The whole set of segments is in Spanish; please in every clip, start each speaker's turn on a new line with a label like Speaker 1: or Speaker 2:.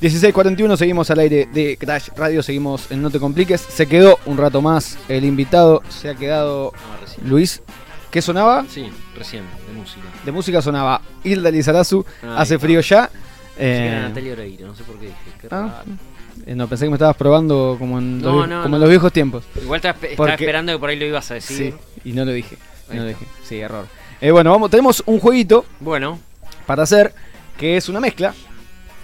Speaker 1: 16.41, seguimos al aire de Crash Radio, seguimos en No Te Compliques. Se quedó un rato más el invitado, se ha quedado
Speaker 2: Ah.
Speaker 1: Luis. ¿Qué sonaba?
Speaker 2: Sí, recién, de música.
Speaker 1: De música sonaba Hilda Lizarazu,
Speaker 2: Ahí
Speaker 1: Hace
Speaker 2: está.
Speaker 1: frío ya. Eh,
Speaker 2: Natalia Oreiro, no sé por qué dije. Qué
Speaker 1: ah, eh, no, pensé que me estabas probando como en, los,
Speaker 2: No,
Speaker 1: vie-
Speaker 2: no,
Speaker 1: como en los viejos tiempos.
Speaker 2: Igual estaba,
Speaker 1: Porque-
Speaker 2: esperando que por ahí lo ibas a decir.
Speaker 1: Sí, y no lo dije. No lo dije. Sí, error. Eh, bueno, vamos, tenemos un jueguito
Speaker 2: Bueno,
Speaker 1: para hacer que es una mezcla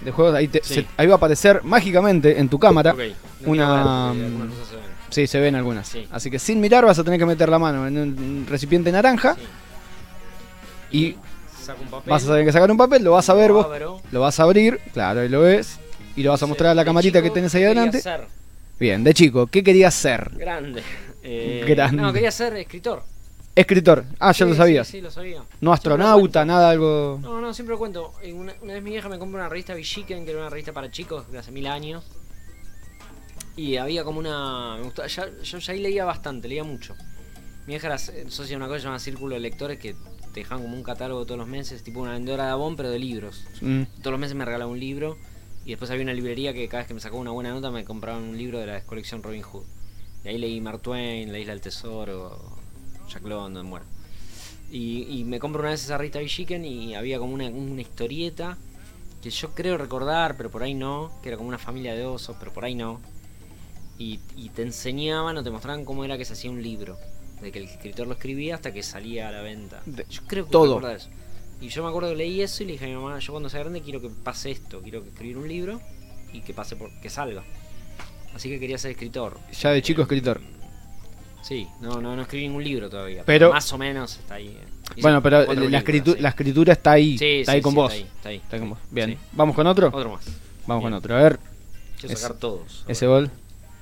Speaker 1: de juegos. Ahí, te-
Speaker 2: Sí.
Speaker 1: se- ahí va a aparecer mágicamente en tu cámara.
Speaker 2: No
Speaker 1: una,
Speaker 2: ver,
Speaker 1: mm,
Speaker 2: se ven.
Speaker 1: Sí, se ven algunas.
Speaker 2: Sí.
Speaker 1: Así que sin mirar vas a tener que meter la mano en un recipiente naranja
Speaker 2: Sí.
Speaker 1: y
Speaker 2: saco un papel.
Speaker 1: vas a tener que sacar un papel, lo vas a ver
Speaker 2: lo
Speaker 1: vos,
Speaker 2: abro.
Speaker 1: lo vas a abrir, claro, ahí lo ves, y lo vas a mostrar a la
Speaker 2: De
Speaker 1: camarita que tenés ahí adelante.
Speaker 2: ser
Speaker 1: Bien, de chico, ¿qué querías ser?
Speaker 2: grande. Eh,
Speaker 1: Grande.
Speaker 2: No, quería ser escritor.
Speaker 1: Escritor. Ah, ya
Speaker 2: Sí,
Speaker 1: lo sabías.
Speaker 2: Sí, sí, lo sabía.
Speaker 1: No astronauta, nada, algo.
Speaker 2: No, no, siempre lo cuento. Una, una vez mi vieja me compró una revista Villiquen, que era una revista para chicos de hace mil años. Y había como una. Me gustaba, ya- yo ya ahí leía bastante, leía mucho. Mi vieja era socia de una cosa llamada Círculo de Lectores que te dejaban como un catálogo todos los meses, tipo una vendedora de Avon, pero de libros.
Speaker 1: Mm,
Speaker 2: Todos los meses me regalaba un libro. Y después había una librería que cada vez que me sacaba una buena nota me compraban un libro de la colección Robin Hood. Y ahí leí Mark Twain, La Isla del Tesoro, Jack London, bueno. Y, y me compro una vez esa revista Villiquen y había como una, una historieta que yo creo recordar, pero por ahí no, que era como una familia de osos, pero por ahí no. Y, y te enseñaban o te mostraban cómo era que se hacía un libro. De que el escritor lo escribía hasta que salía a la venta. Yo creo que
Speaker 1: todo.
Speaker 2: recordar eso. Y yo me acuerdo que leí eso y le dije a mi mamá, yo cuando sea grande quiero que pase esto, quiero que escribir un libro y que pase por que salga. Así que quería ser escritor.
Speaker 1: ya de chico escritor.
Speaker 2: Sí, no, no, no escribí ningún libro todavía.
Speaker 1: Pero-
Speaker 2: más o menos está ahí. eh. Hice
Speaker 1: Bueno, pero la, escritu-
Speaker 2: sí.
Speaker 1: la escritura está ahí.
Speaker 2: Sí,
Speaker 1: está
Speaker 2: sí,
Speaker 1: ahí con vos.
Speaker 2: Está ahí, está ahí.
Speaker 1: Está ahí con vos. Bien. ¿Vamos con otro?
Speaker 2: Otro más.
Speaker 1: Vamos
Speaker 2: Bien.
Speaker 1: con otro. A ver,
Speaker 2: Quiero sacar todos.
Speaker 1: ese
Speaker 2: ahora.
Speaker 1: bol.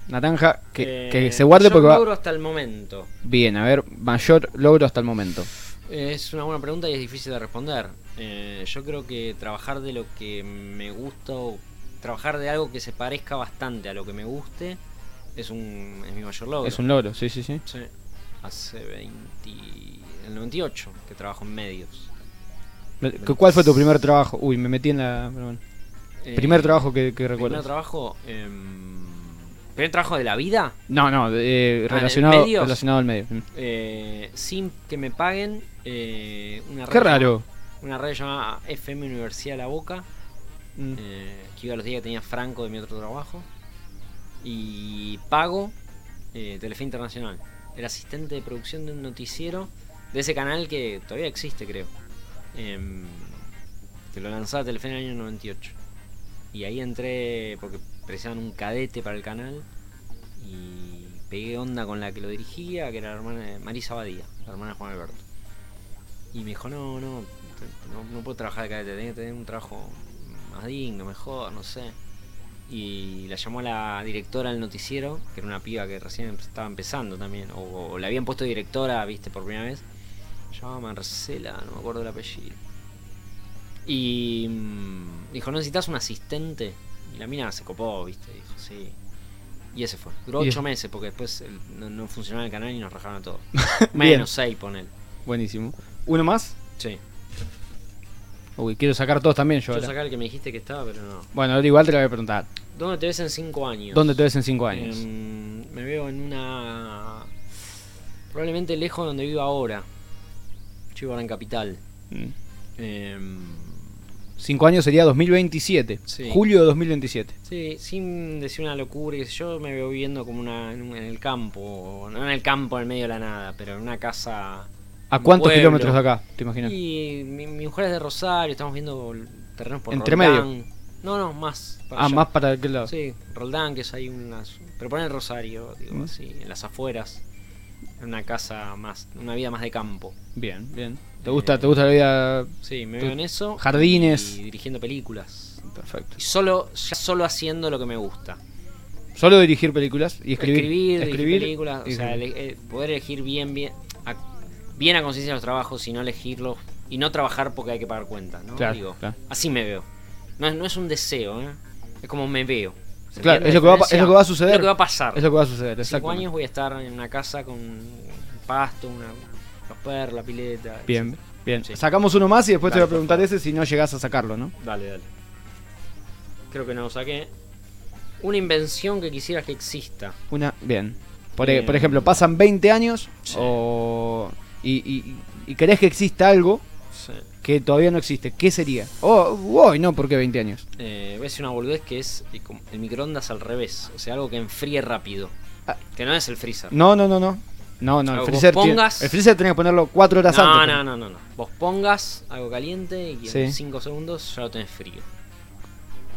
Speaker 1: Naranja. Que,
Speaker 2: Eh,
Speaker 1: que se guarde porque va.
Speaker 2: logro hasta el momento.
Speaker 1: Bien, a ver, mayor logro hasta el momento.
Speaker 2: Es una buena pregunta y es difícil de responder. Eh, yo creo que trabajar de lo que me gusta o trabajar de algo que se parezca bastante a lo que me guste es un es mi mayor logro.
Speaker 1: Es un logro, sí, sí, sí.
Speaker 2: Sí. Hace 20 el 98 que trabajo en medios.
Speaker 1: ¿Cu- ¿Cuál fue tu primer trabajo? Uy, me metí en la. bueno.
Speaker 2: Eh,
Speaker 1: Primer trabajo que, que
Speaker 2: Primer
Speaker 1: recuerdas.
Speaker 2: trabajo em, primer trabajo de la vida
Speaker 1: No, no, eh,
Speaker 2: Ah, ¿en
Speaker 1: relacionado, relacionado al medio. Mm.
Speaker 2: eh, sin que me paguen eh, una
Speaker 1: Qué
Speaker 2: radio-
Speaker 1: raro.
Speaker 2: una radio llamada FM Universidad La Boca
Speaker 1: Mm.
Speaker 2: eh, que iba los días que tenía Franco de mi otro trabajo. Y pago eh, Telefe Internacional. Era asistente de producción de un noticiero de ese canal que todavía existe, creo. Em, que lo lanzaba Telefe en el año 98. Y ahí entré porque precisaban un cadete para el canal. Y pegué onda con la que lo dirigía, que era la hermana de Marisa Badía, la hermana de Juan Alberto. Y me dijo, no, no, no, no puedo trabajar de cadete, tengo que tener un trabajo más digno, mejor, no sé. Y la llamó a la directora del noticiero, que era una piba que recién estaba empezando también, o, o le habían puesto directora, viste, por primera vez. Llamaba Marcela, no me acuerdo el apellido. Y mm, dijo, ¿no necesitas un asistente? Y la mina se copó, viste, dijo, sí. Y ese fue. Duró ocho
Speaker 1: es-
Speaker 2: meses porque después el- no, no funcionaba el canal y nos rajaron a todos. Menos seis, ponele.
Speaker 1: Buenísimo. ¿Uno más?
Speaker 2: Sí.
Speaker 1: Uy, quiero sacar todos también yo ahora.
Speaker 2: sacar el que me dijiste que estaba, pero no.
Speaker 1: Bueno, igual te lo voy a preguntar.
Speaker 2: ¿Dónde te ves en cinco años?
Speaker 1: ¿Dónde te ves en cinco años?
Speaker 2: Em, me veo en una. Probablemente lejos de donde vivo ahora. Yo vivo ahora en Capital.
Speaker 1: Mm.
Speaker 2: Em,
Speaker 1: Cinco años sería 2027.
Speaker 2: Sí.
Speaker 1: Julio de 2027.
Speaker 2: sí, sin decir una locura, yo me veo viviendo como una, en, un- en el campo. No en el campo, en el medio de la nada, pero en una casa.
Speaker 1: ¿A cuántos
Speaker 2: Pueblo.
Speaker 1: kilómetros de acá? ¿Te imaginas?
Speaker 2: Y mi, mi mujer es de Rosario, estamos viendo terrenos por
Speaker 1: ¿Entre
Speaker 2: Roldán. No, no, más. para
Speaker 1: Ah,
Speaker 2: allá.
Speaker 1: más para aquel lado.
Speaker 2: Sí, Roldán, que es ahí unas. Pero poner Rosario, digo
Speaker 1: Mm.
Speaker 2: así, en las afueras. En una casa más. Una vida más de campo.
Speaker 1: Bien, bien. ¿Te
Speaker 2: Eh,
Speaker 1: gusta, te gusta la vida?
Speaker 2: Sí, me veo en eso.
Speaker 1: jardines.
Speaker 2: Y dirigiendo películas.
Speaker 1: Perfecto.
Speaker 2: Y solo, ya solo haciendo lo que me gusta.
Speaker 1: Solo dirigir películas y escribir.
Speaker 2: Escribir,
Speaker 1: escribir
Speaker 2: películas. O sea, ele- eh, poder elegir bien, bien. Bien a conciencia los trabajos y no elegirlos. Y no trabajar porque hay que pagar cuentas, ¿no?
Speaker 1: Claro,
Speaker 2: Digo,
Speaker 1: claro.
Speaker 2: Así me veo. No, es- no es un deseo, ¿eh? Es como me veo. ¿Se
Speaker 1: Claro, es lo, que va, a pa-
Speaker 2: diferencia?
Speaker 1: es lo que va a suceder.
Speaker 2: Es lo que va a pasar.
Speaker 1: Es lo que va a suceder,
Speaker 2: En cinco años voy a estar en una casa con un pasto, una, los perros, la pileta.
Speaker 1: Bien, bien.
Speaker 2: Sí.
Speaker 1: Sacamos uno más y después te voy a preguntar ese si no llegás a sacarlo, ¿no?
Speaker 2: Dale, dale. creo que no lo saqué. Una invención que quisieras que exista.
Speaker 1: Una, bien. Por,
Speaker 2: Bien.
Speaker 1: por ejemplo, pasan 20 años
Speaker 2: Sí.
Speaker 1: o, y, y, y querés que exista algo
Speaker 2: Sí.
Speaker 1: que todavía no existe. ¿Qué sería? Oh, hoy no, ¿por qué 20 años?
Speaker 2: Eh, voy a decir una boludez que es eh, el microondas al revés. O sea, algo que enfríe rápido.
Speaker 1: Ah.
Speaker 2: Que no es el freezer.
Speaker 1: No, no, no, no. No, no, el
Speaker 2: Algo,
Speaker 1: freezer, tiene- el freezer tenés que ponerlo 4 horas
Speaker 2: no,
Speaker 1: antes.
Speaker 2: no, no, no, no. Vos pongas algo caliente y en 5 segundos ya lo tenés frío.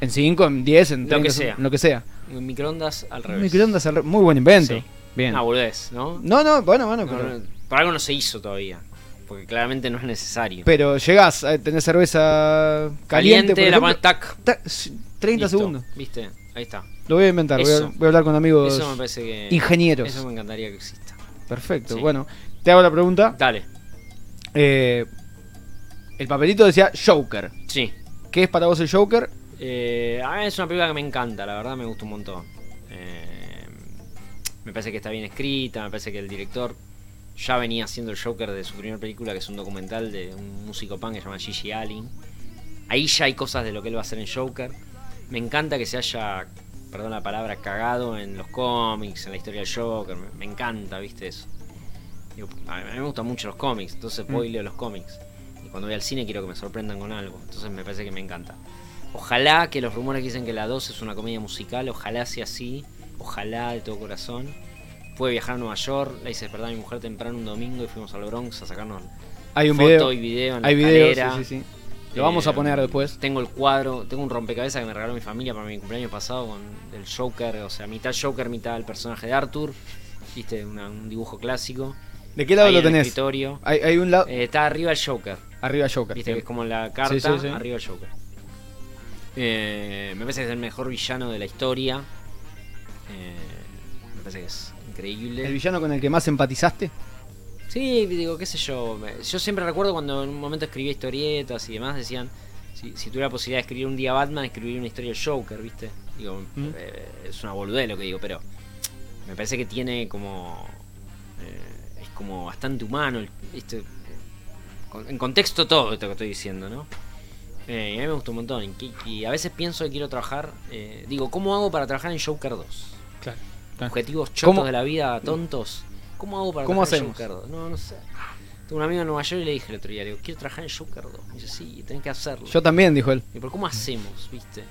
Speaker 1: En 5, en 10, en
Speaker 2: Lo
Speaker 1: 30,
Speaker 2: que sea.
Speaker 1: en lo que sea.
Speaker 2: Microondas al revés.
Speaker 1: microondas al re- muy buen invento.
Speaker 2: Sí.
Speaker 1: Bien.
Speaker 2: Una boludez, ¿no?
Speaker 1: No, no, bueno, bueno,
Speaker 2: No,
Speaker 1: pero,
Speaker 2: no, por algo no se hizo todavía. Porque claramente no es necesario.
Speaker 1: pero llegás a tener cerveza caliente, por
Speaker 2: la pones tac.
Speaker 1: ta- sí, 30
Speaker 2: listo,
Speaker 1: segundos.
Speaker 2: ¿Viste? Ahí está.
Speaker 1: Lo voy a inventar, voy a,
Speaker 2: Eso.
Speaker 1: voy a hablar con amigos
Speaker 2: Eso me parece que.
Speaker 1: ingenieros.
Speaker 2: Eso me encantaría que exista.
Speaker 1: Perfecto,
Speaker 2: Sí.
Speaker 1: bueno, te hago la pregunta.
Speaker 2: Dale.
Speaker 1: Eh, el papelito decía Joker.
Speaker 2: Sí.
Speaker 1: ¿Qué es para vos el Joker?
Speaker 2: Eh, a mí es una película que me encanta, la verdad me gusta un montón. Eh, me parece que está bien escrita, me parece que el director ya venía haciendo el Joker de su primera película, que es un documental de un músico punk que se llama Gigi Allen. Ahí ya hay cosas de lo que él va a hacer en Joker. Me encanta que se haya, perdón la palabra, cagado en los cómics, en la historia del Joker. Me, encanta, viste eso. Digo, a mí me gustan mucho los cómics, entonces voy y leo los cómics. Y cuando voy al cine quiero que me sorprendan con algo. Entonces me parece que me encanta. Ojalá que los rumores que dicen que la 2 es una comedia musical, ojalá sea así. Ojalá de todo corazón. Pude viajar a Nueva York, la hice despertar a mi mujer temprano un domingo y fuimos al Bronx a sacarnos
Speaker 1: Hay un
Speaker 2: foto
Speaker 1: video.
Speaker 2: y video en la
Speaker 1: Hay video, sí, sí, sí. Lo vamos a
Speaker 2: Eh,
Speaker 1: poner después.
Speaker 2: Tengo el cuadro, tengo un rompecabezas que me regaló mi familia para mi cumpleaños pasado con el Joker, o sea, mitad Joker, mitad el personaje de Arthur. Viste, Una- un dibujo clásico.
Speaker 1: ¿De qué lado
Speaker 2: Ahí
Speaker 1: lo
Speaker 2: en el
Speaker 1: tenés?
Speaker 2: escritorio.
Speaker 1: Hay, hay un lado.
Speaker 2: Eh, está arriba el Joker.
Speaker 1: arriba Joker.
Speaker 2: Viste que es como la carta, arriba el Joker. Eh, me parece que es el mejor villano de la historia. Eh, parece que es increíble.
Speaker 1: ¿El villano con el que más empatizaste?
Speaker 2: Sí, digo, qué sé yo. Yo siempre recuerdo cuando en un momento escribía historietas y demás, decían, si, si tuviera la posibilidad de escribir un día Batman, escribiría una historia del Joker, ¿viste? Digo,
Speaker 1: Mm.
Speaker 2: eh, es una boludez lo que digo, pero me parece que tiene como... eh, es como bastante humano, ¿viste? En contexto todo esto que estoy diciendo, ¿no? Eh, y a mí me gusta un montón. Y a veces pienso que quiero trabajar... eh, digo, ¿cómo hago para trabajar en Joker 2?
Speaker 1: Claro.
Speaker 2: Objetivos chotos
Speaker 1: ¿Cómo-
Speaker 2: de la vida, tontos. ¿Cómo hago para
Speaker 1: ¿Cómo
Speaker 2: trabajar en 2? No, no sé. Tengo un amigo en Nueva York y le dije el otro día, le digo, quiero trabajar en 2. Me dice, sí, tenés que hacerlo.
Speaker 1: Yo también, dijo él.
Speaker 2: Y pero ¿cómo hacemos, viste?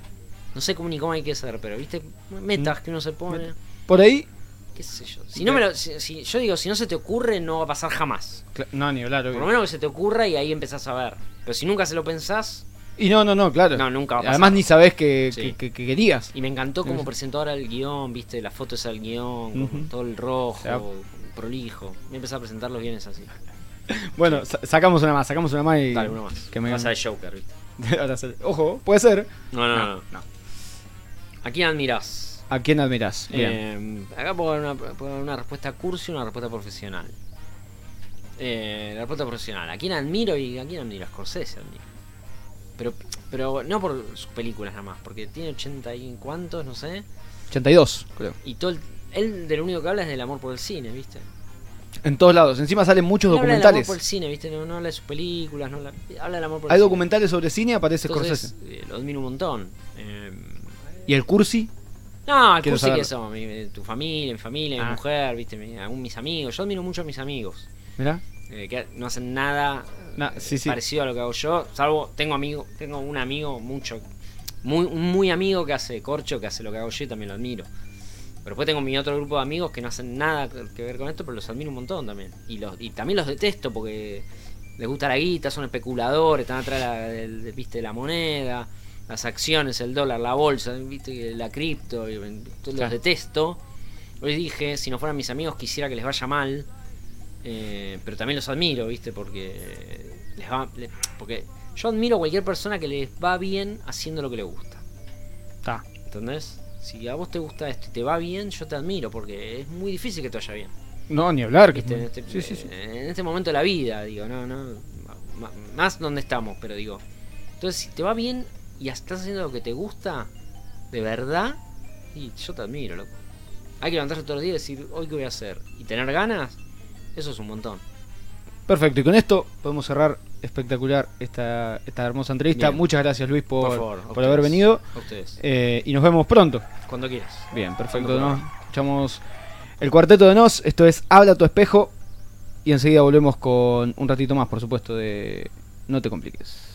Speaker 2: No sé cómo ni cómo hay que hacer, pero viste, metas que uno se pone,
Speaker 1: Por ahí.
Speaker 2: qué sé yo. Si no me lo, si, si- yo digo, si no se te ocurre, no va a pasar jamás.
Speaker 1: No, ni hablar.
Speaker 2: Por
Speaker 1: obvio.
Speaker 2: lo menos que se te ocurra y ahí empezás a ver. Pero si nunca se lo pensás,
Speaker 1: Y no, no, no, claro.
Speaker 2: no, nunca va a pasar.
Speaker 1: Además, ni sabés que,
Speaker 2: Sí.
Speaker 1: que- que- que querías.
Speaker 2: Y me encantó
Speaker 1: sí.
Speaker 2: presentó ahora el guion, viste, la foto es al guion, con
Speaker 1: Ujú.
Speaker 2: todo el rojo, prolijo. Me empecé a presentar los guiones así.
Speaker 1: Bueno, sa- sacamos una más, sacamos una más y.
Speaker 2: Dale, uno más.
Speaker 1: Que me
Speaker 2: Vas a Joker, viste.
Speaker 1: Ojo, puede ser.
Speaker 2: No, no,
Speaker 1: No,
Speaker 2: no. no. ¿A quién admirás?
Speaker 1: ¿A quién admirás?
Speaker 2: Eh, acá puedo dar una, puedo dar una respuesta cursi y una respuesta profesional. Eh, la respuesta profesional. ¿A quién admiro y a quién admiro? A Scorsese admiro. Pero, pero no por sus películas nada más, porque tiene 80 y cuantos, no sé.
Speaker 1: 82, creo.
Speaker 2: Y todo el- él de lo único que habla es del amor por el cine, ¿viste?
Speaker 1: En todos lados. Encima salen muchos
Speaker 2: Él habla del amor
Speaker 1: documentales.
Speaker 2: por el cine, ¿viste? No, no habla de sus películas, no habla, habla del amor por el
Speaker 1: Hay
Speaker 2: cine.
Speaker 1: documentales sobre cine, aparece
Speaker 2: Entonces,
Speaker 1: Scorsese.
Speaker 2: eh, lo admiro un montón. Eh,
Speaker 1: ¿Y el Cursi?
Speaker 2: No, el
Speaker 1: Quiero
Speaker 2: cursi
Speaker 1: saber.
Speaker 2: que somos, mi- tu familia, mi familia, mi
Speaker 1: Ah.
Speaker 2: mujer, viste, mi, mis amigos. Yo admiro mucho a mis amigos,
Speaker 1: Mirá.
Speaker 2: eh, que no hacen nada
Speaker 1: Na-
Speaker 2: eh,
Speaker 1: sí, sí.
Speaker 2: parecido a lo que hago yo, salvo tengo amigo, tengo un amigo mucho, muy, un muy amigo que hace corcho, que hace lo que hago yo y también lo admiro. Pero después tengo mi otro grupo de amigos que no hacen nada que ver con esto, pero los admiro un montón también. Y los y también los detesto porque les gusta la guita, son especuladores, están atrás de la, viste, de la moneda, las acciones, el dólar, la bolsa, viste, la cripto, y, los
Speaker 1: Claro.
Speaker 2: detesto. Hoy dije, si no fueran mis amigos quisiera que les vaya mal. Eh, pero también los admiro, ¿viste? Porque les va porque yo admiro a cualquier persona que les va bien haciendo lo que le gusta.
Speaker 1: Está.
Speaker 2: ¿Entendés? Si a vos te gusta esto y te va bien, yo te admiro porque es muy difícil que te vaya bien.
Speaker 1: No, ni hablar. que-
Speaker 2: ¿viste? En, este,
Speaker 1: Sí, sí, sí.
Speaker 2: en este momento de la vida, digo, no, no. Más donde estamos, pero digo. Entonces, si te va bien y estás haciendo lo que te gusta, de verdad, y yo te admiro, loco. Hay que levantarse todos los días y decir, hoy qué voy a hacer. Y tener ganas, eso es un montón.
Speaker 1: Perfecto, y con esto podemos cerrar espectacular esta, esta hermosa entrevista.
Speaker 2: Bien.
Speaker 1: Muchas gracias Luis por,
Speaker 2: Por favor, a
Speaker 1: por
Speaker 2: ustedes.
Speaker 1: haber venido.
Speaker 2: A ustedes.
Speaker 1: Eh, y nos vemos pronto.
Speaker 2: Cuando quieras.
Speaker 1: Bien, perfecto.
Speaker 2: Cuando
Speaker 1: ¿no? Escuchamos el cuarteto de Nos. Esto es Habla tu espejo. Y enseguida volvemos con un ratito más, por supuesto, de No te compliques.